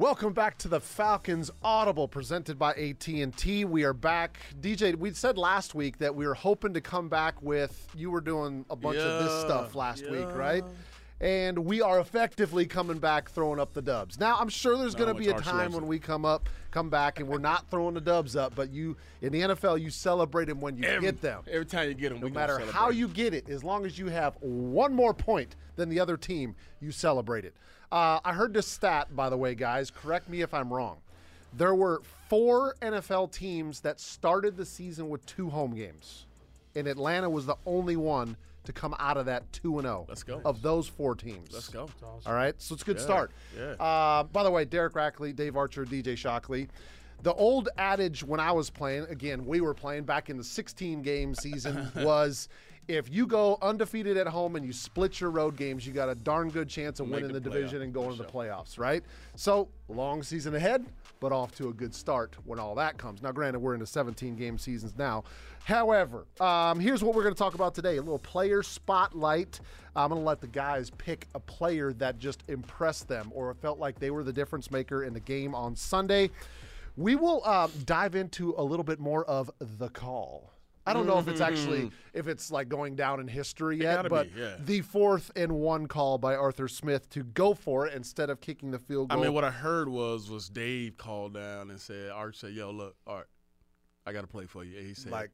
Welcome back to the Falcons Audible presented by AT&T. We are back. DJ, we said last week that we were hoping to come back with you were doing a bunch of this stuff last week, right? And we are effectively coming back throwing up the dubs. Now, I'm sure there's going to be a time when we come up, come back and we're not throwing the dubs up, but you in the NFL you celebrate them when you Every, get them. Every time you get them, No matter how you get it, as long as you have one more point than the other team, you celebrate it. Uh, I heard this stat, by the way, guys. Correct me if I'm wrong. There were four NFL teams that started the season with two home games, and Atlanta was the only one to come out of that two and zero. Let's go. Of those four teams, Let's go. all right, so it's a good start. yeah. Uh, by the way, Derek Rackley, Dave Archer, DJ Shockley. The old adage when I was playing, again, we were playing back in the 16 game season, was if you go undefeated at home and you split your road games, you got a darn good chance of Make winning the, the division and going to the playoffs, right? So, long season ahead, but off to a good start when all that comes. Now, granted, we're into 17 game seasons now. However, um, here's what we're going to talk about today a little player spotlight. I'm going to let the guys pick a player that just impressed them or felt like they were the difference maker in the game on Sunday. We will um, dive into a little bit more of the call. I don't know if it's actually mm-hmm. if it's like going down in history yet, but be, yeah. the fourth and one call by Arthur Smith to go for it instead of kicking the field goal. I mean, what I heard was was Dave called down and said, Art said, "Yo, look, Art, I got to play for you." And he said, Like-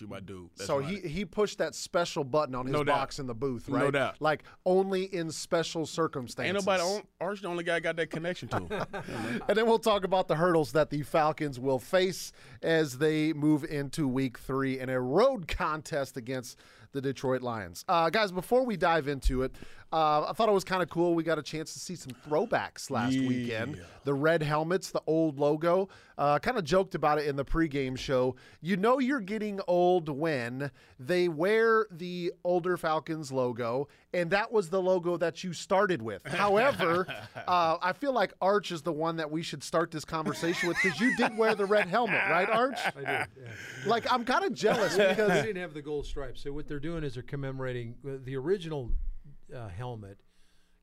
You my dude." That's so right. he he pushed that special button on his No doubt. box in the booth, right? No doubt. Like only in special circumstances. ain't nobody on Art's the only guy got that connection to him. And then we'll talk about the hurdles that the Falcons will face as they move into week three in a road contest against the Detroit Lions. Uh, guys, before we dive into it, uh, I thought it was kind of cool. We got a chance to see some throwbacks last Yeah. weekend. The red helmets, the old logo. Uh, kind of joked about it in the pregame show. You know you're getting old when they wear the older Falcons logo, and that was the logo that you started with. However, uh, I feel like Arch is the one that we should start this conversation with because you did wear the red helmet, right, Arch? I did. Yeah. Like I'm kind of jealous because they didn't have the gold stripes. So what they're doing is they're commemorating the original uh, helmet.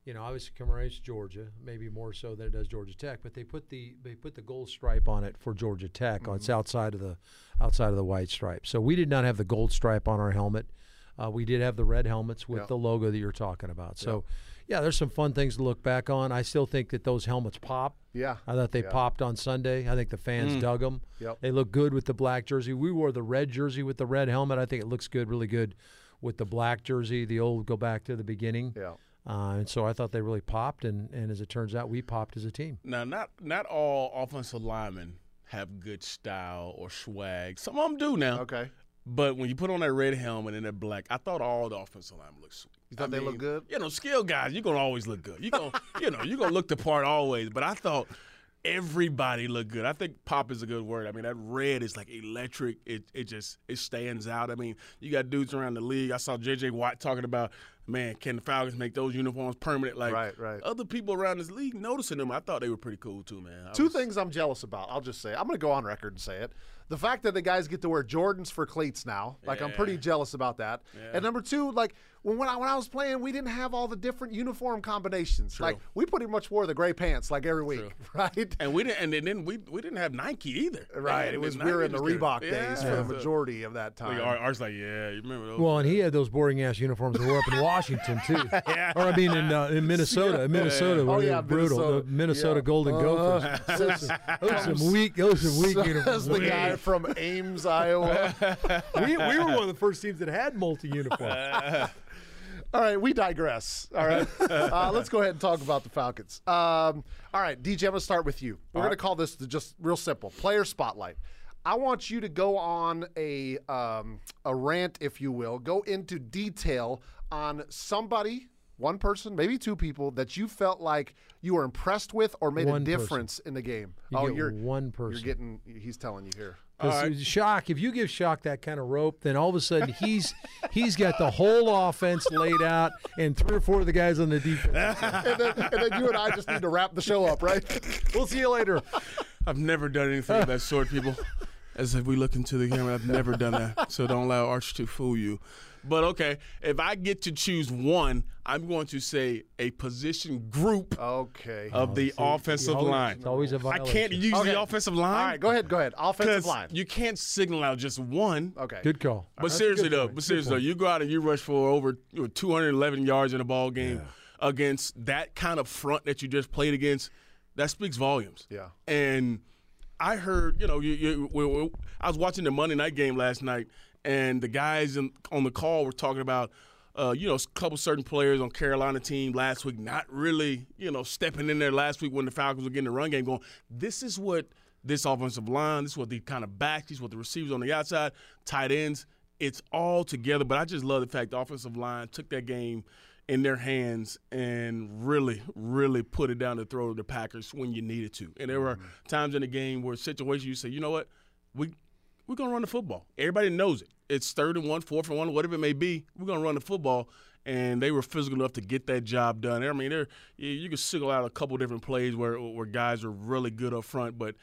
You know, obviously commemorates Georgia, maybe more so than it does Georgia Tech. But they put the they put the gold stripe on it for Georgia Tech. On it's outside of the outside of the white stripe. So we did not have the gold stripe on our helmet. Uh, we did have the red helmets with the logo that you're talking about. So, yeah, there's some fun things to look back on. I still think that those helmets pop. Yeah. I thought they Yeah. popped on Sunday. I think the fans dug them. Yep. They look good with the black jersey. We wore the red jersey with the red helmet. I think it looks good, really good with the black jersey. The old go back to the beginning. Yeah. Uh, and so I thought they really popped, and, and as it turns out, we popped as a team. now, not not all offensive linemen have good style or swag. Some of them do now. okay. But when you put on that red helmet and that black, I thought all the offensive linemen looked sweet. You thought I they looked good? You know, skilled guys, you're gonna always look good. You gonna, you know, you're gonna look the part always. But I thought everybody looked good. I think pop is a good word. I mean, that red is like electric. It it just it stands out. I mean, you got dudes around the league. I saw JJ Watt talking about, man, can the Falcons make those uniforms permanent? Like Right, right. other people around this league noticing them. I thought they were pretty cool too, man. I Two was- things I'm jealous about. I'll just say it. I'm going to go on record and say it. The fact that the guys get to wear Jordans for cleats now, like I'm pretty jealous about that. Yeah. And number two, like when when I, when I was playing, we didn't have all the different uniform combinations. Like we pretty much wore the gray pants like every week, right? And we didn't, and then we we didn't have Nike either. Right. And It was we were in the was good. Reebok days for Yeah. the majority of that time. Ar- Art's like, yeah, you remember those? Well, and he had those boring ass uniforms that were up in Washington too, or I mean in uh, in Minnesota. In Minnesota, Oh, where they yeah, were brutal. Minnesota. The Minnesota Yeah. Golden Uh, Gophers. Those those some weak. Those are weak uniforms. the guy from Ames, Iowa. we, we were one of the first teams that had multi uniforms. All right, we digress. All right, uh, let's go ahead and talk about the Falcons. Um, all right, DJ, I'm going to start with you. We're going to call this the just real simple player spotlight. I want you to go on a um, a rant, if you will, go into detail on somebody, one person, maybe two people that you felt like you were impressed with or made One a person. difference in the game. You oh, get you're one person. You're getting. He's telling you here. 'Cause Shock, if you give Shock that kind of rope, then all of a sudden he's he's got the whole offense laid out and three or four of the guys on the defense. and, then, and then you and I just need to wrap the show up, right? We'll see you later. I've never done anything of that sort, people. As if we look into the camera. I've never done that, so don't allow Arch to fool you. But okay, if I get to choose one, I'm going to say a position group Okay. of the offensive always- line. it's always a I violation. I can't use Okay. the offensive line. All right, go ahead. Go ahead. Offensive line. you can't signal out just one. okay. Good call. But seriously though, but seriously though, you go out and you rush for over 211 yards in a ball game against that kind of front that you just played against. That speaks volumes. Yeah. And I heard, you know, you, you, we, we- I was watching the Monday night game last night, and the guys in, on the call were talking about, uh, you know, a couple certain players on Carolina team last week not really, you know, stepping in there last week when the Falcons were getting the run game going. This is what this offensive line, this is what the kind of backs, this is what the receivers on the outside, tight ends, it's all together. But I just love the fact the offensive line took that game in their hands and really, really put it down the throat of the Packers when you needed to. And there were mm-hmm. times in the game where situations you say, you know what, we we're gonna run the football. Everybody knows it. It's third and one, fourth and one, whatever it may be. We're gonna run the football. And they were physical enough to get that job done. I mean, there you, you can single out a couple different plays where where guys are really good up front, but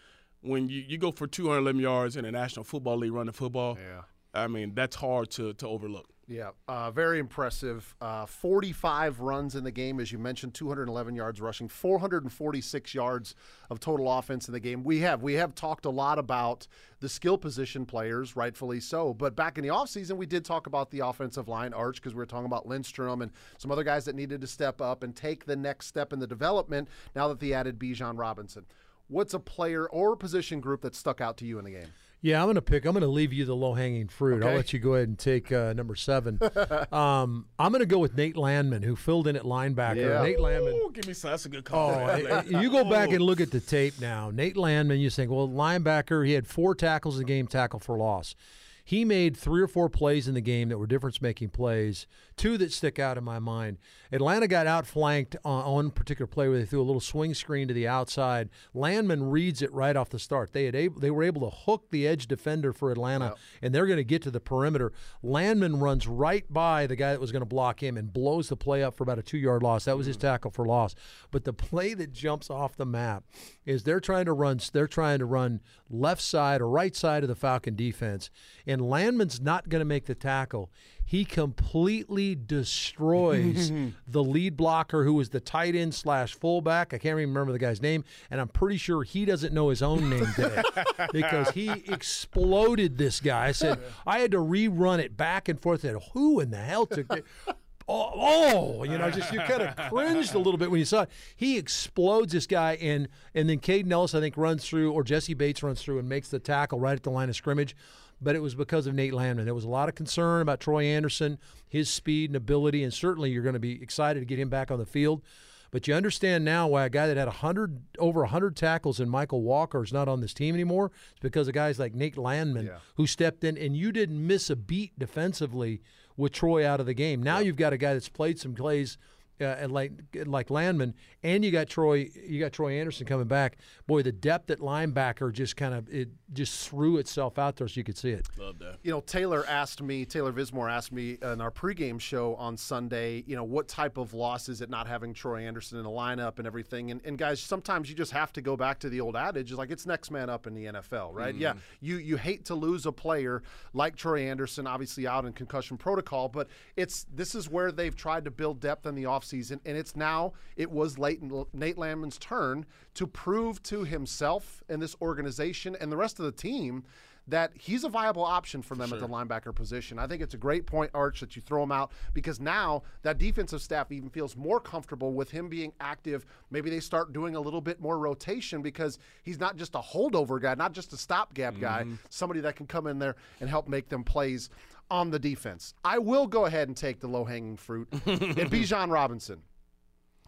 when you, you go for 211 yards in the National Football League running football, Yeah. I mean that's hard to to overlook. Yeah, uh, very impressive. Uh, 45 runs in the game, as you mentioned, 211 yards rushing, 446 yards of total offense in the game. We have we have talked a lot about the skill position players, rightfully so. But back in the offseason, we did talk about the offensive line arch because we were talking about Lindstrom and some other guys that needed to step up and take the next step in the development. Now that they added Bijan Robinson, what's a player or position group that stuck out to you in the game? Yeah, I'm going to pick. I'm going to leave you the low hanging fruit. I'll let you go ahead and take uh, number seven. um, I'm going to go with Nate Landman, who filled in at linebacker. Yeah. Nate Landman. Ooh, give me some. That's a good call. Oh, you go back and look at the tape now. Nate Landman, you think, well, linebacker, he had four tackles in the game, tackle for loss. He made three or four plays in the game that were difference making plays, two that stick out in my mind. Atlanta got outflanked on on one particular play where they threw a little swing screen to the outside. Landman reads it right off the start. They had able, they were able to hook the edge defender for Atlanta, and they're going to get to the perimeter. Landman runs right by the guy that was going to block him and blows the play up for about a two yard loss. That was his mm. tackle for loss. But the play that jumps off the map is they're trying to run they're trying to run left side or right side of the Falcon defense, and Landman's not going to make the tackle. He completely destroys the lead blocker, who was the tight end slash fullback. I can't even remember the guy's name, and I'm pretty sure he doesn't know his own name today because he exploded this guy. I said I had to rerun it back and forth. Said, who in the hell took it? Oh, oh, you know, just you kind of cringed a little bit when you saw it. He explodes this guy, and and then Kaden Elliss, I think, runs through, or Jessie Bates runs through and makes the tackle right at the line of scrimmage. But it was because of Nate Landman. There was a lot of concern about Troy Anderson, his speed and ability, and certainly you're going to be excited to get him back on the field. But you understand now why a guy that had 100 over 100 tackles and Mykal Walker is not on this team anymore. It's because of guys like Nate Landman who stepped in, and you didn't miss a beat defensively with Troy out of the game. Now you've got a guy that's played some plays uh, and like like Landman, and you got Troy you got Troy Anderson coming back. Boy, the depth at linebacker just kind of it just threw itself out there so you could see it. Love that. You know, Taylor asked me, Taylor Vismore asked me in our pregame show on Sunday, you know, what type of loss is it not having Troy Anderson in the lineup and everything? And, and guys, sometimes you just have to go back to the old adage, like it's next man up in the NFL, right? Yeah, you you hate to lose a player like Troy Anderson, obviously out in concussion protocol, but it's this is where they've tried to build depth in the offseason, and it's now it was late Nate Landman's turn to prove to himself and this organization and the rest of the team that he's a viable option for them at the linebacker position. I think it's a great point, Arch, that you throw him out because now that defensive staff even feels more comfortable with him being active. Maybe they start doing a little bit more rotation because he's not just a holdover guy, not just a stopgap guy, mm-hmm. somebody that can come in there and help make them plays on the defense. I will go ahead and take the low hanging fruit and Bijan Robinson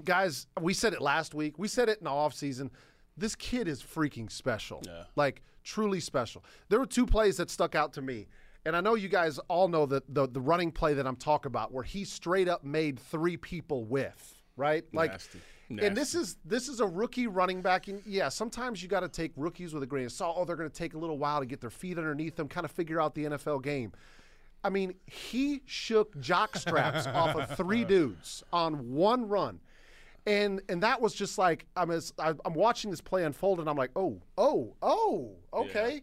guys, we said it last week. We said it in the offseason. This kid is freaking special. Like truly special. There were two plays that stuck out to me. And I know you guys all know that the the running play that I'm talking about where he straight up made three people with, right? Like Nasty. and this is this is a rookie running back. And yeah, sometimes you got to take rookies with a grain of salt. Oh, they're going to take a little while to get their feet underneath them, kind of figure out the NFL game. I mean, he shook jock straps off of three dudes on one run. And and that was just like I'm as I'm watching this play unfold, and I'm like, oh, oh, oh, okay.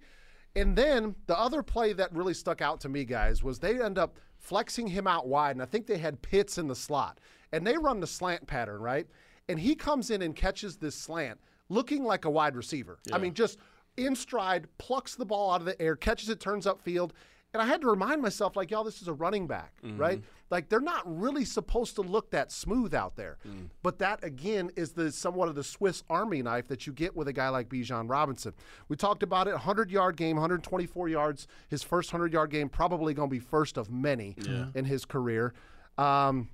And then the other play that really stuck out to me, guys, was they end up flexing him out wide, and I think they had Pitts in the slot, and they run the slant pattern, right? And he comes in and catches this slant, looking like a wide receiver. I mean, just in stride, plucks the ball out of the air, catches it, turns upfield. And I had to remind myself, like, y'all, this is a running back, right? Like, they're not really supposed to look that smooth out there. But that, again, is the somewhat of the Swiss Army knife that you get with a guy like Bijan Robinson. We talked about it 100 yard game, 124 yards. His first 100 yard game, probably going to be first of many in his career. Um,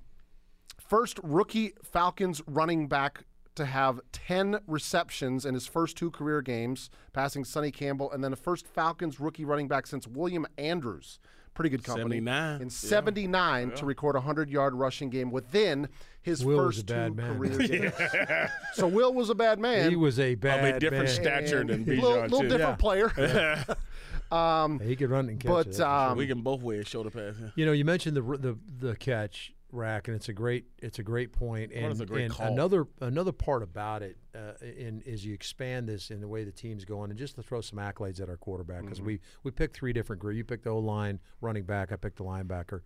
first rookie Falcons running back to have 10 receptions in his first two career games, passing Sonny Campbell, and then the first Falcons rookie running back since William Andrews. Pretty good company. 79. In 79 to record a 100 yard rushing game within his Will first a bad two man. career games. so Will was a bad man. He was a bad Of a different man. stature than a little, little too. different player. He could run and catch But, it, um, sure. we can both wear a shoulder pads. Yeah. You know, you mentioned the the the catch rack, and it's a great it's a great point. And, a great and another another part about it, uh, in is you expand this in the way the team's going, and just to throw some accolades at our quarterback because Mm-hmm. we we picked three different groups. You picked the O line, running back. I picked the linebacker.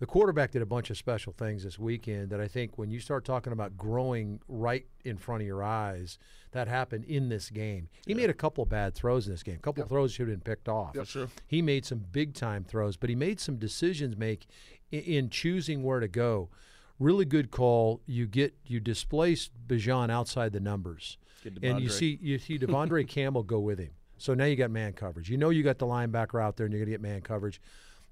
The quarterback did a bunch of special things this weekend that I think when you start talking about growing right in front of your eyes, that happened in this game. He made a couple of bad throws in this game. A couple of throws should have been picked off. sure. He made some big time throws, but he made some decisions make in, in choosing where to go. Really good call. You get you displace Bijan outside the numbers, and you see you see Devondre Campbell go with him. So now you got man coverage. You know you got the linebacker out there, and you're going to get man coverage.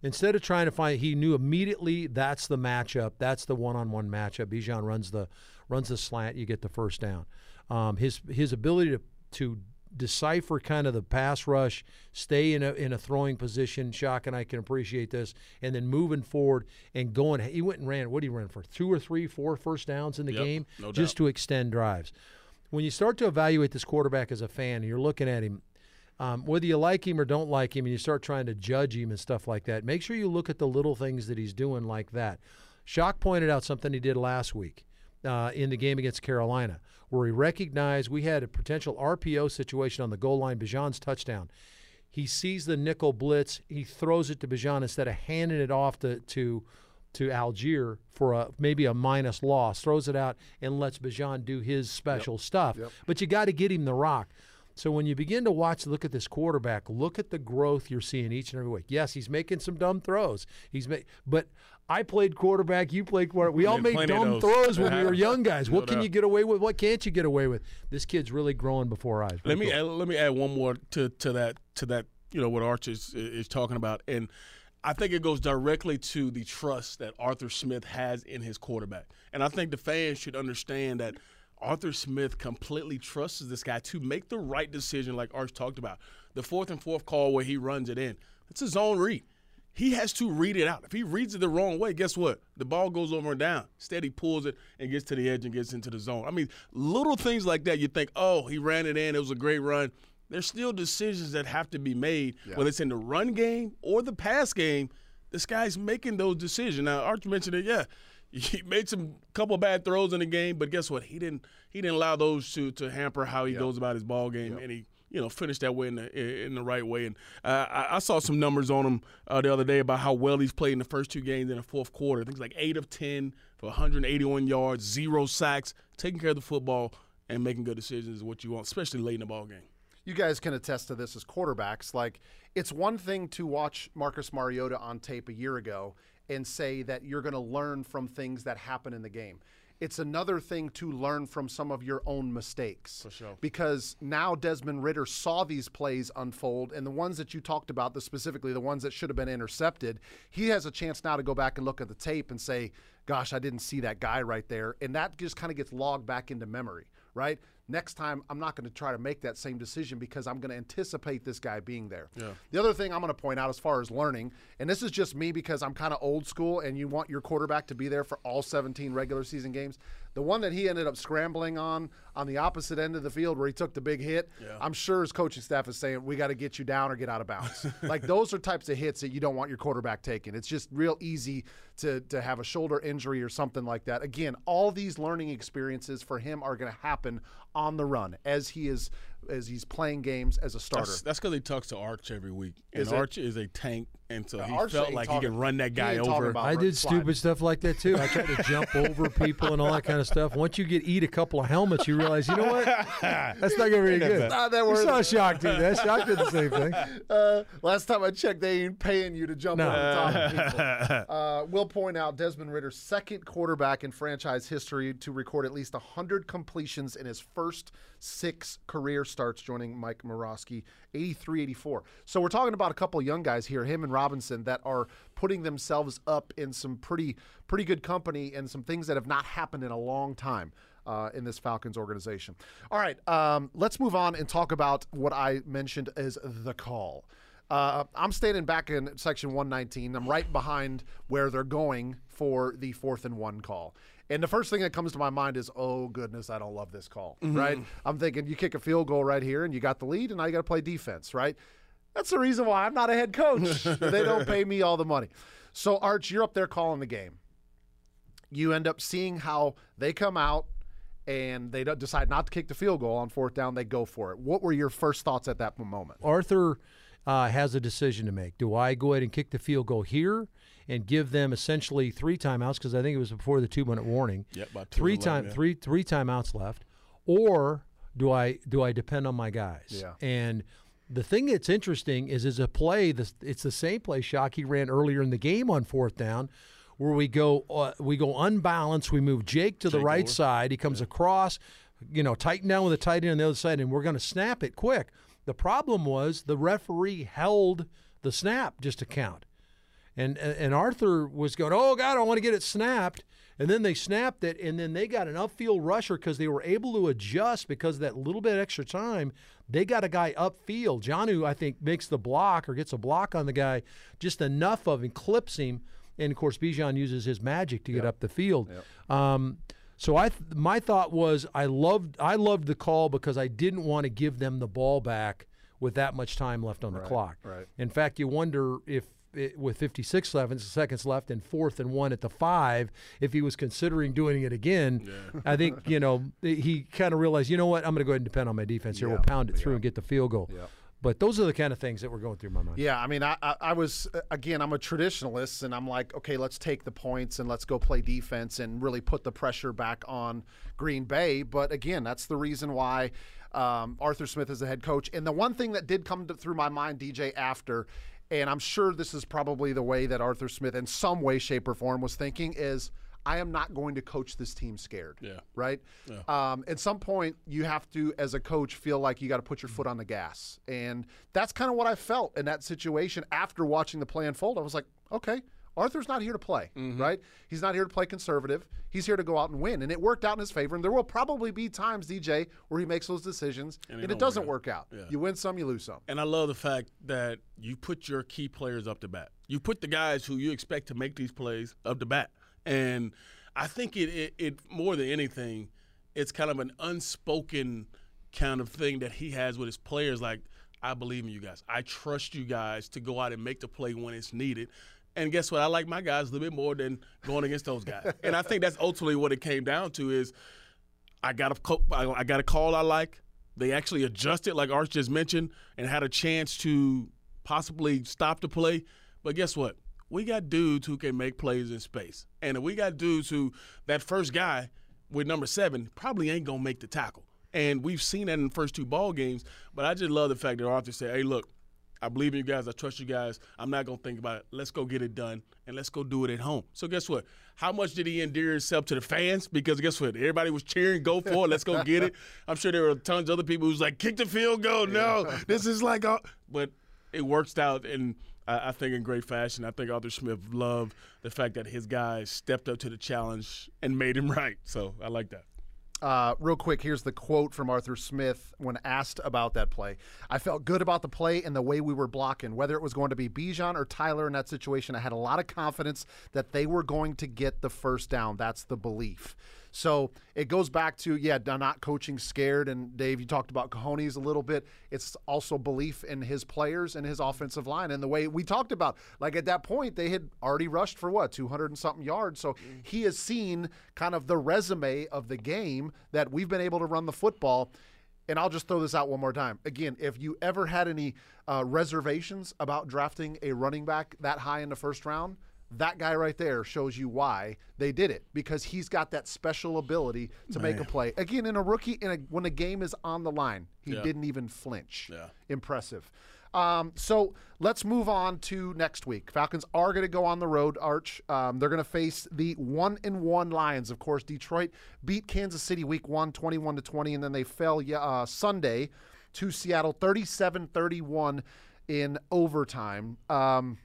Instead of trying to find, he knew immediately that's the matchup. That's the one-on-one matchup. Bijan runs the runs the slant. You get the first down. Um, his his ability to to decipher kind of the pass rush, stay in a in a throwing position. Shock and I can appreciate this, and then moving forward and going. He went and ran. What did he run for? Two or three, four first downs in the Yep, game, no just to extend drives. When you start to evaluate this quarterback as a fan, and you're looking at him, um, whether you like him or don't like him, and you start trying to judge him and stuff like that, make sure you look at the little things that he's doing like that. Shock pointed out something he did last week uh, in the game against Carolina, where he recognized we had a potential RPO situation on the goal line, Bijan's touchdown. He sees the nickel blitz, he throws it to Bijan instead of handing it off to to to Allgeier for a maybe a minus loss, throws it out and lets Bijan do his special stuff. But you got to get him the rock. So when you begin to watch, look at this quarterback, look at the growth you're seeing each and every week. Yes, he's making some dumb throws. He's ma- but I played quarterback, you played quarterback. We all Made make plenty of dumb throws when we were young guys. What can you get away with? What can't you get away with? This kid's really growing before our eyes. Let me add, let me add one more to to that to that you know what Arch is is talking about, and I think it goes directly to the trust that Arthur Smith has in his quarterback, and I think the fans should understand that Arthur Smith completely trusts this guy to make the right decision, like Arch talked about. The fourth and fourth call where he runs it in, it's his own read. He has to read it out. If he reads it the wrong way, guess what? The ball goes over and down. Instead, he pulls it and gets to the edge and gets into the zone. I mean, little things like that. You think, oh, he ran it in. It was a great run. There's still decisions that have to be made, whether it's in the run game or the pass game. This guy's making those decisions. Now, Arch mentioned it. Yeah, he made some couple bad throws in the game, but guess what? He didn't. He didn't allow those to to hamper how he goes about his ball game, and he you know, finish that way in the in the right way. And uh, I, saw some numbers on him uh, the other day about how well he's played in the first two games in the fourth quarter. It's like eight of ten for 181 yards, zero sacks, taking care of the football and making good decisions is what you want, especially late in the ball game. you guys can attest to this as quarterbacks. Like, it's one thing to watch Marcus Mariota on tape a year ago and say that you're going to learn from things that happen in the game. It's another thing to learn from some of your own mistakes. For sure. Because now Desmond Ridder saw these plays unfold, and the ones that you talked about, the specifically the ones that should have been intercepted, he has a chance now to go back and look at the tape and say, "Gosh, I didn't see that guy right there," and that just kind of gets logged back into memory, right? Next time, I'm not going to try to make that same decision because I'm going to anticipate this guy being there. The other thing I'm going to point out as far as learning, and this is just me because I'm kind of old school and you want your quarterback to be there for all 17 regular season games. The one that he ended up scrambling on on the opposite end of the field where he took the big hit, I'm sure his coaching staff is saying, we got to get you down or get out of bounds. like those are types of hits that you don't want your quarterback taking. It's just real easy to, to have a shoulder injury or something like that. Again, all these learning experiences for him are going to happen on the run as he is as he's playing games as a starter. That's because he talks to Arch every week, and Is it? Arch is a tank, and so he Arch felt like talking- he can run that guy over. I did sliding. stupid stuff like that too. I tried to jump over people and all that kind of stuff. Once you get eat a couple of helmets, you realize, you know what? That's not gonna be good. Not that You saw it. Shock do that. Shock did the same thing. Uh, last time I checked, they ain't paying you to jump No. over the top of people. Uh, we'll point out Desmond Ridder's second quarterback in franchise history to record at least 100 completions in his first six career starts, joining Mike Morosky, 83 84. So we're talking about a couple young guys here, him and Robinson, that are putting themselves up in some pretty, pretty good company and some things that have not happened in a long time. Uh, in this Falcons organization. All right, um, let's move on and talk about what I mentioned as the call. Uh, I'm standing back in section 119. I'm right behind where they're going for the fourth and one call. And the first thing that comes to my mind is, oh, goodness, I don't love this call, mm-hmm. right? I'm thinking you kick a field goal right here and you got the lead, and now you got to play defense, right? That's the reason why I'm not a head coach. they don't pay me all the money. So, Arch, you're up there calling the game. You end up seeing how they come out and they decide not to kick the field goal on fourth down. They go for it. What were your first thoughts at that moment? Arthur uh, has a decision to make. Do I go ahead and kick the field goal here and give them essentially three timeouts because I think it was before the two minute warning. Yep, about two three time eleven, yeah. three three timeouts left, or do I do I depend on my guys? Yeah. And the thing that's interesting is is a play. This it's the same play Shockey ran earlier in the game on fourth down, where we go uh, we go unbalanced. We move Jake to the right over. side. He comes across, you know, tighten down with a tight end on the other side, and we're going to snap it quick. The problem was the referee held the snap just to count. And, and Arthur was going, oh God, I want to get it snapped. And then they snapped it, and then they got an upfield rusher because they were able to adjust because of that little bit extra time. They got a guy upfield. Jonnu, I think, makes the block or gets a block on the guy just enough of him, clips him. And of course, Bijan uses his magic to get up the field. Um, so I, th- my thought was, I loved, I loved the call because I didn't want to give them the ball back with that much time left on the clock. right. In fact, you wonder if it, with 56 seconds, seconds left and fourth and one at the five, if he was considering doing it again. yeah. I think you know he kind of realized, you know what, I'm going to go ahead and depend on my defense here. We'll pound it through and get the field goal. But those are the kind of things that were going through my mind. Yeah, I mean, I, I, was uh, again, I'm a traditionalist, and I'm like, okay, let's take the points and let's go play defense and really put the pressure back on Green Bay. But again, that's the reason why um, Arthur Smith is the head coach. And the one thing that did come to, through my mind, DJ, after, and I'm sure this is probably the way that Arthur Smith, in some way, shape, or form, was thinking, is I am not going to coach this team scared. Yeah. Right. Um, at some point, you have to, as a coach, feel like you got to put your foot on the gas, and that's kind of what I felt in that situation after watching the play unfold. I was like, okay. Arthur's not here to play, right? He's not here to play conservative. He's here to go out and win. And it worked out in his favor. And there will probably be times, DJ, where he makes those decisions and, they it doesn't work work out. You win some, you lose some. And I love the fact that you put your key players up to bat. You put the guys who you expect to make these plays up to bat. And I think it, it, it more than anything, it's kind of an unspoken kind of thing that he has with his players. Like, I believe in you guys. I trust you guys to go out and make the play when it's needed. And guess what? I like my guys a little bit more than going against those guys. and I think that's ultimately what it came down to is I got a I got a call I like. They actually adjusted, like Arch just mentioned, and had a chance to possibly stop the play. But guess what? We got dudes who can make plays in space, and we got dudes who that first guy with number seven probably ain't gonna make the tackle. And we've seen that in the first two ball games. But I just love the fact that Arthur said, "Hey, look, I believe in you guys. I trust you guys. I'm not gonna think about it. Let's go get it done, and let's go do it at home." So guess what? How much did he endear himself to the fans? Because guess what? Everybody was cheering, "Go for it! Let's go get it." I'm sure there were tons of other people who's like, "Kick the field goal!" No, this is like, a, but it works out, and I, I think in great fashion. I think Arthur Smith loved the fact that his guys stepped up to the challenge and made him right. So I like that. Uh, real quick, here's the quote from Arthur Smith when asked about that play. I felt good about the play and the way we were blocking. Whether it was going to be Bijan or Tyler in that situation, I had a lot of confidence that they were going to get the first down. That's the belief. So it goes back to, yeah, not coaching scared. And Dave, you talked about cojones a little bit. It's also belief in his players and his offensive line and the way we talked about. Like at that point, they had already rushed for what, 200 and something yards. So he has seen kind of the resume of the game that we've been able to run the football and I'll just throw this out one more time. Again, if you ever had any uh, reservations about drafting a running back that high in the first round, that guy right there shows you why they did it because he's got that special ability to make a play. Again, in a rookie, in a, when a game is on the line, he Yeah. didn't even flinch. Yeah. Impressive. Um, so let's move on to next week. Falcons are going to go on the road. Arch, um, they're going to face the one and one Lions. Of course, Detroit beat Kansas City week one, 21 to 20, and then they fell uh, Sunday to Seattle 37 31 in overtime. Um,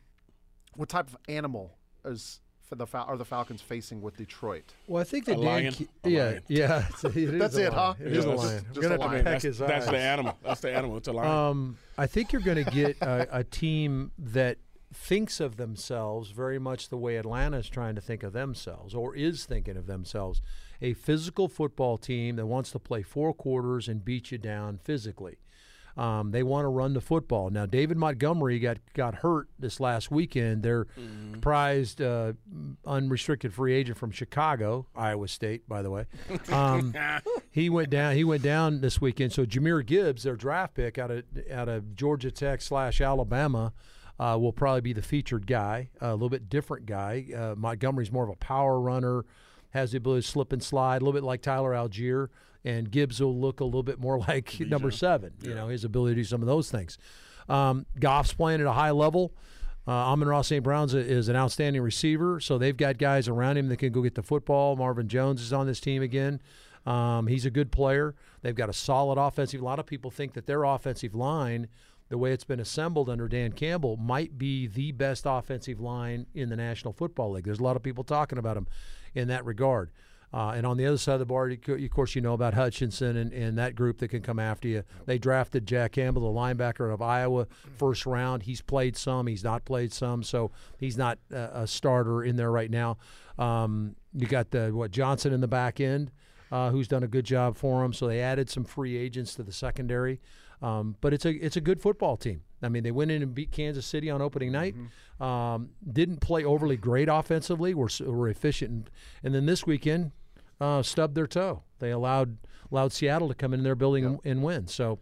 what type of animal is for the Fal- are the Falcons facing with Detroit? Well, I think that A Dan lion? Ke- yeah, lion. yeah. it's a- it is That's a it, lion. huh? It Yeah, is a lion. just I'm gonna a lion. peck That's, his that's the animal. That's the animal. It's a lion. Um, I think you're going to get a, a team that thinks of themselves very much the way Atlanta is trying to think of themselves or is thinking of themselves. A physical football team that wants to play four quarters and beat you down physically. Um, they want to run the football. Now, David Montgomery got, got hurt this last weekend. Their prized uh, unrestricted free agent from Chicago, Iowa State, by the way. Um, he went down. He went down this weekend. So Jahmyr Gibbs, their draft pick out of out of Georgia Tech slash Alabama, uh, will probably be the featured guy. a little bit different guy. Uh, Montgomery's more of a power runner, has the ability to slip and slide, a little bit like Tyler Allgeier. And Gibbs will look a little bit more like number seven. You know his ability to do some of those things. Um, Goff's playing at a high level. Uh, Amon-Ra St. Brown's a, is an outstanding receiver, so they've got guys around him that can go get the football. Marvin Jones is on this team again. Um, he's a good player. They've got a solid offensive. A lot of people think that their offensive line, the way it's been assembled under Dan Campbell, might be the best offensive line in the National Football League. There's a lot of people talking about him in that regard. Uh, and on the other side of the bar, of course, you know about Hutchinson and, and that group that can come after you. They drafted Jack Campbell, the linebacker of Iowa, first round. He's played some, he's not played some, so he's not uh, a starter in there right now. Um, you got the what Johnson in the back end, uh, who's done a good job for him. So they added some free agents to the secondary. Um, but it's a it's a good football team. I mean, they went in and beat Kansas City on opening night. Um, didn't play overly great offensively. Were were efficient, and, and then this weekend uh, stubbed their toe. They allowed allowed Seattle to come in their building and, and win. So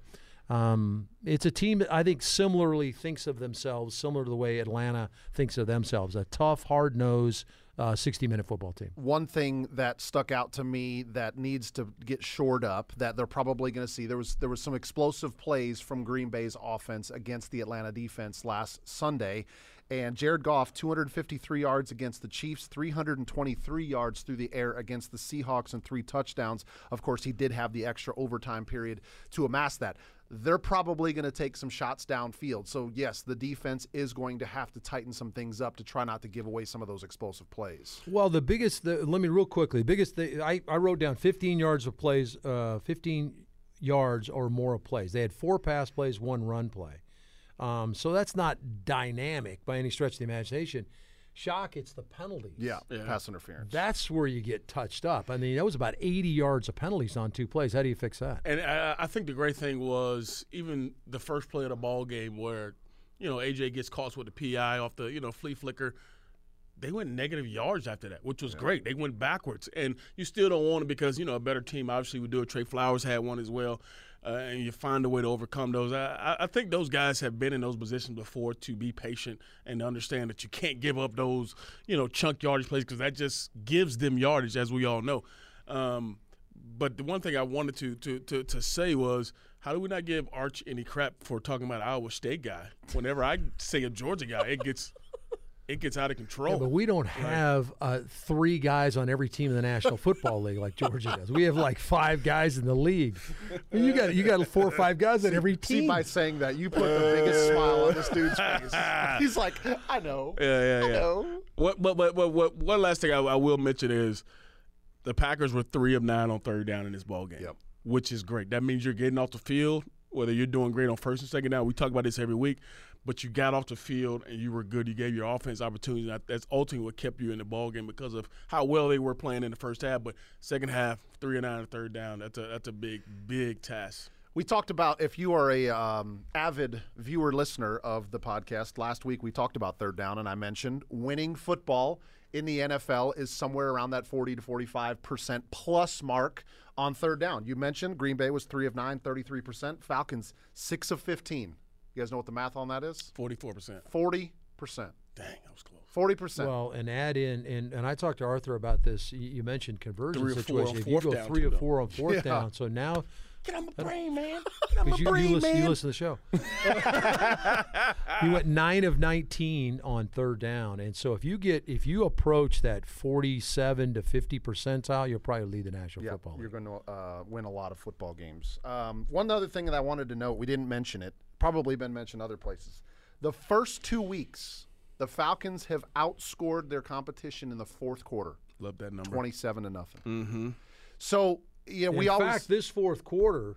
um, it's a team that I think similarly thinks of themselves, similar to the way Atlanta thinks of themselves. A tough, hard nosed, uh, 60 minute football team. one thing that stuck out to me that needs to get shored up that they're probably going to see there was there was some explosive plays from Green Bay's offense against the Atlanta defense last Sunday. And Jared Goff 253 yards against the Chiefs 323 yards through the air against the Seahawks and three touchdowns. Of course he did have the extra overtime period to amass that they're probably going to take some shots downfield. So, yes, the defense is going to have to tighten some things up to try not to give away some of those explosive plays. Well, the biggest, the, let me real quickly, biggest, I, I wrote down 15 yards of plays, uh, 15 yards or more of plays. They had four pass plays, one run play. Um, so that's not dynamic by any stretch of the imagination. Shock, it's the penalties. Yeah, pass interference. That's where you get touched up. I mean, that was about 80 yards of penalties on two plays. How do you fix that? And I, I think the great thing was even the first play of the ball game where, you know, AJ gets caught with the PI off the, you know, flea flicker. They went negative yards after that, which was great. They went backwards, and you still don't want it because you know a better team obviously would do it. Trey Flowers had one as well, uh, and you find a way to overcome those. I, I- think those guys have been in those positions before to be patient and understand that you can't give up those you know chunk yardage plays because that just gives them yardage, as we all know. Um, but the one thing I wanted to, to to to say was, how do we not give Arch any crap for talking about Iowa State guy? Whenever I say a Georgia guy, it gets it gets out of control. Yeah, but we don't have uh, three guys on every team in the National Football League like Georgia does. We have like five guys in the league. You got you got four or five guys on every team. See, team. by saying that, you put the biggest smile on this dude's face. He's like, I know. yeah, yeah, yeah. know. What, but, but, but, what, one last thing I, I will mention is the Packers were three of nine on third down in this ball game, Yep. which is great. That means you're getting off the field, whether you're doing great on first and second down. We talk about this every week, but you got off the field and you were good. You gave your offense opportunities. That's ultimately what kept you in the ball game because of how well they were playing in the first half. But second half, three and nine third down. That's a that's a big big task. We talked about if you are a um, avid viewer listener of the podcast. Last week we talked about third down, and I mentioned winning football in the NFL is somewhere around that 40 to 45 percent plus mark on third down. You mentioned Green Bay was three of nine, 33 percent. Falcons six of 15. You guys know what the math on that is? Forty-four percent. 40 percent. Dang, that was close. 40 percent. Well, and add in, and, and I talked to Arthur about this. You, you mentioned conversion Three or four situation. on If you fourth go down, three too, or though. four on fourth Yeah. down, so now Get on my brain, man. Get on my because you, brain, you, listen, you listen to the show. you went nine of nineteen on third down, and so if you get if you approach that forty-seven to fifty percentile, you'll probably lead the National Yeah, Football League. you're going to uh, win a lot of football games. Um, one other thing that I wanted to note, we didn't mention it, probably been mentioned other places. The first two weeks, the Falcons have outscored their competition in the fourth quarter, Love that number. 27 to nothing. Mm-hmm. So, yeah, we In always fact, this fourth quarter,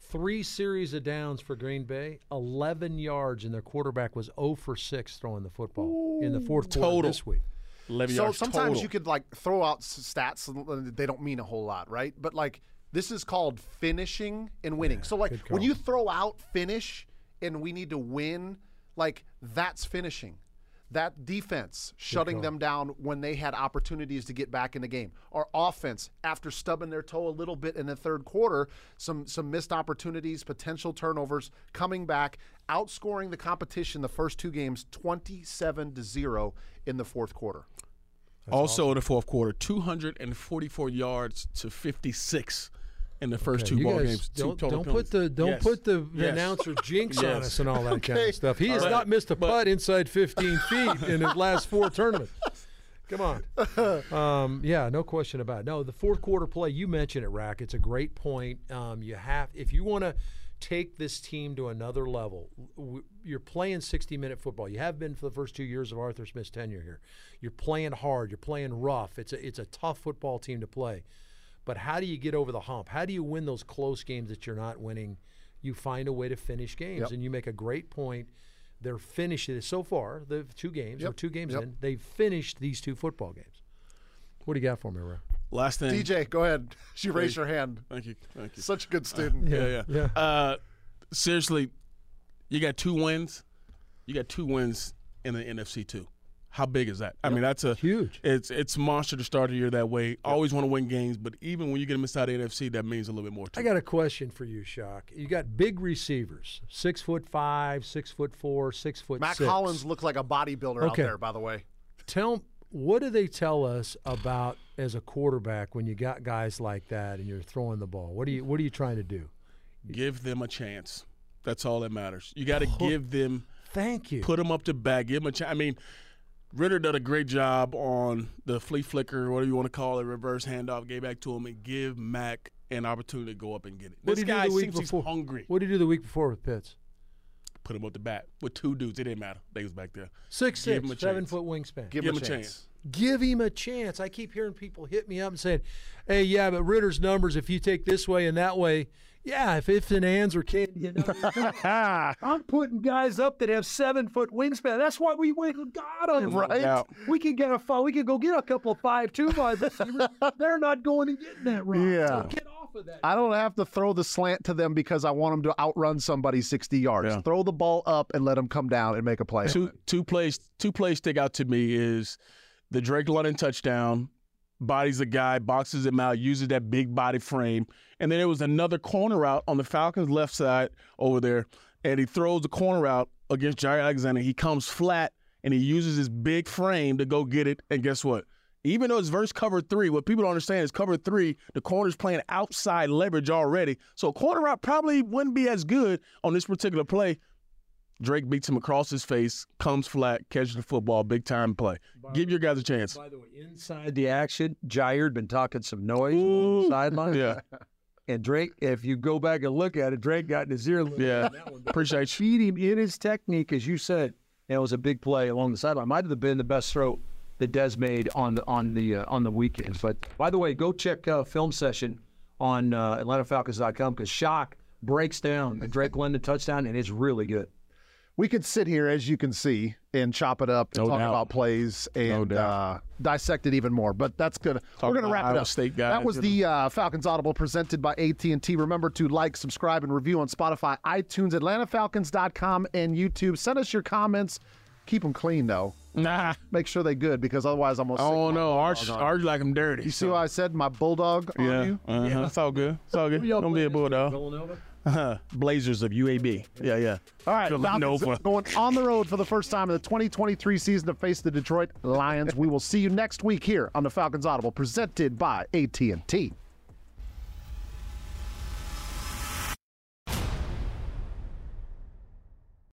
three series of downs for Green Bay, 11 yards, and their quarterback was 0 for 6 throwing the football in the fourth quarter Total. this week. Eleven So yards sometimes total. you could like throw out stats and they don't mean a whole lot, right? But like this is called finishing and winning. so like when you throw out finish and we need to win, like that's finishing. That defense shutting them down when they had opportunities to get back in the game. Our offense, after stubbing their toe a little bit in the third quarter, some some missed opportunities, potential turnovers, coming back, outscoring the competition the first two games 27 to 0 in the fourth quarter. also in the fourth quarter, 244 yards to 56 in the first two you ball games. Don't, total don't put the don't Yes. put the, the Yes. announcer jinx on us and all that kind of stuff. He has All right. not missed a But- putt inside 15 feet in his last four tournaments. Come on. Um, yeah, no question about it. No, the fourth quarter play, you mentioned it, Rack. It's a great point. Um, you have, if you want to take this team to another level, you're playing 60 minute football. You have been for the first two years of Arthur Smith's tenure here. You're playing hard. You're playing rough. It's a, it's a tough football team to play. But how do you get over the hump? How do you win those close games that you're not winning? You find a way to finish games. Yep. And you make a great point. They're finished so far, the two games, or two games Yep. in, they've finished these two football games. What do you got for me, Ray? Last thing. DJ, go ahead. She raised her hand. Thank you. Thank you. Such a good student. Yeah, yeah. Yeah. Uh, seriously, you got two wins. You got two wins in the NFC too. How big is that? I mean, that's a Huge. It's it's monster to start the year that way. Always want to win games, but even when you get them inside the NFC, that means a little bit more. To I got a question for you, Shock. You got big receivers, six foot five, six foot four, six foot Mack six. Hollins looked like a bodybuilder out there, by the way. Tell what do they tell us about as a quarterback when you got guys like that and you're throwing the ball? What are you What are you trying to do? give them a chance. That's all that matters. You got to give them, Thank you. put them up to bat, give them a chance. I mean, Ridder did a great job on the flea flicker, whatever you want to call it, reverse handoff, gave back to him, and give Mack an opportunity to go up and get it. What This did he do guy the week seems he's before? hungry. What did he do the week before with Pitts? Put him up the bat with two dudes. It didn't matter. They was back there. Six Give six, him a seven chance. foot wingspan. Give, him a chance. Give him a chance. I keep hearing people hit me up and saying, "Hey, yeah, but Ridder's numbers. If you take this way and that way, yeah, if ifs and ands are can, you know." I'm putting guys up that have seven foot wingspan. That's why we went and got them. Right? doubt. We can get a five, we can go get a couple of five two wide receivers. They're not going and getting that right. Yeah. So get off of that. I don't have to throw the slant to them because I want them to outrun somebody 60 yards. Yeah. Throw the ball up and let them come down and make a play. Two two plays two plays stick out to me is the Drake London touchdown, bodies a guy, boxes him out, uses that big body frame, and then there was another corner out on the Falcons' left side over there, and he throws the corner out against Jaire Alexander. He comes flat and he uses his big frame to go get it, and guess what? Even though it's verse cover three, what people don't understand is cover three, the corner's playing outside leverage already. So a corner out probably wouldn't be as good on this particular play. Drake beats him across his face, comes flat, catches the football, big time play. Give your guys a chance. By the way, inside the action, Jaire had been talking some noise on the sideline. Yeah, And Drake, if you go back and look at it, Drake got in his ear. yeah. one. Appreciate you. Beat him in his technique, as you said. And it was a big play along the sideline. Might have been the best throw that Des made on the on the uh, on the weekend. But by the way, go check uh, film session on uh, AtlantaFalcons.com because Shock breaks down the Drake London touchdown, and it's really good. We could sit here, as you can see, and chop it up and No talk doubt. about plays and doubt. uh, dissect it even more. But that's good. We're going to about wrap it up. State guys, that was the uh, Falcons Audible presented by AT&T. Remember to like, subscribe, and review on Spotify, iTunes, AtlantaFalcons.com, and YouTube. Send us your comments. Keep them clean, though. Nah. Make sure they good because otherwise I'm going to Oh no, Arch, Arch like them dirty. You see what I said? My bulldog on Yeah. you? Uh-huh. It's all good. It's all good. Don't be a this bulldog. Villanova. Uh-huh. Blazers of UAB. Yeah, yeah. All right, Falcons Nova. going on the road for the first time in the 2023 season to face the Detroit Lions. we will see you next week here on the Falcons Audible, presented by AT&T.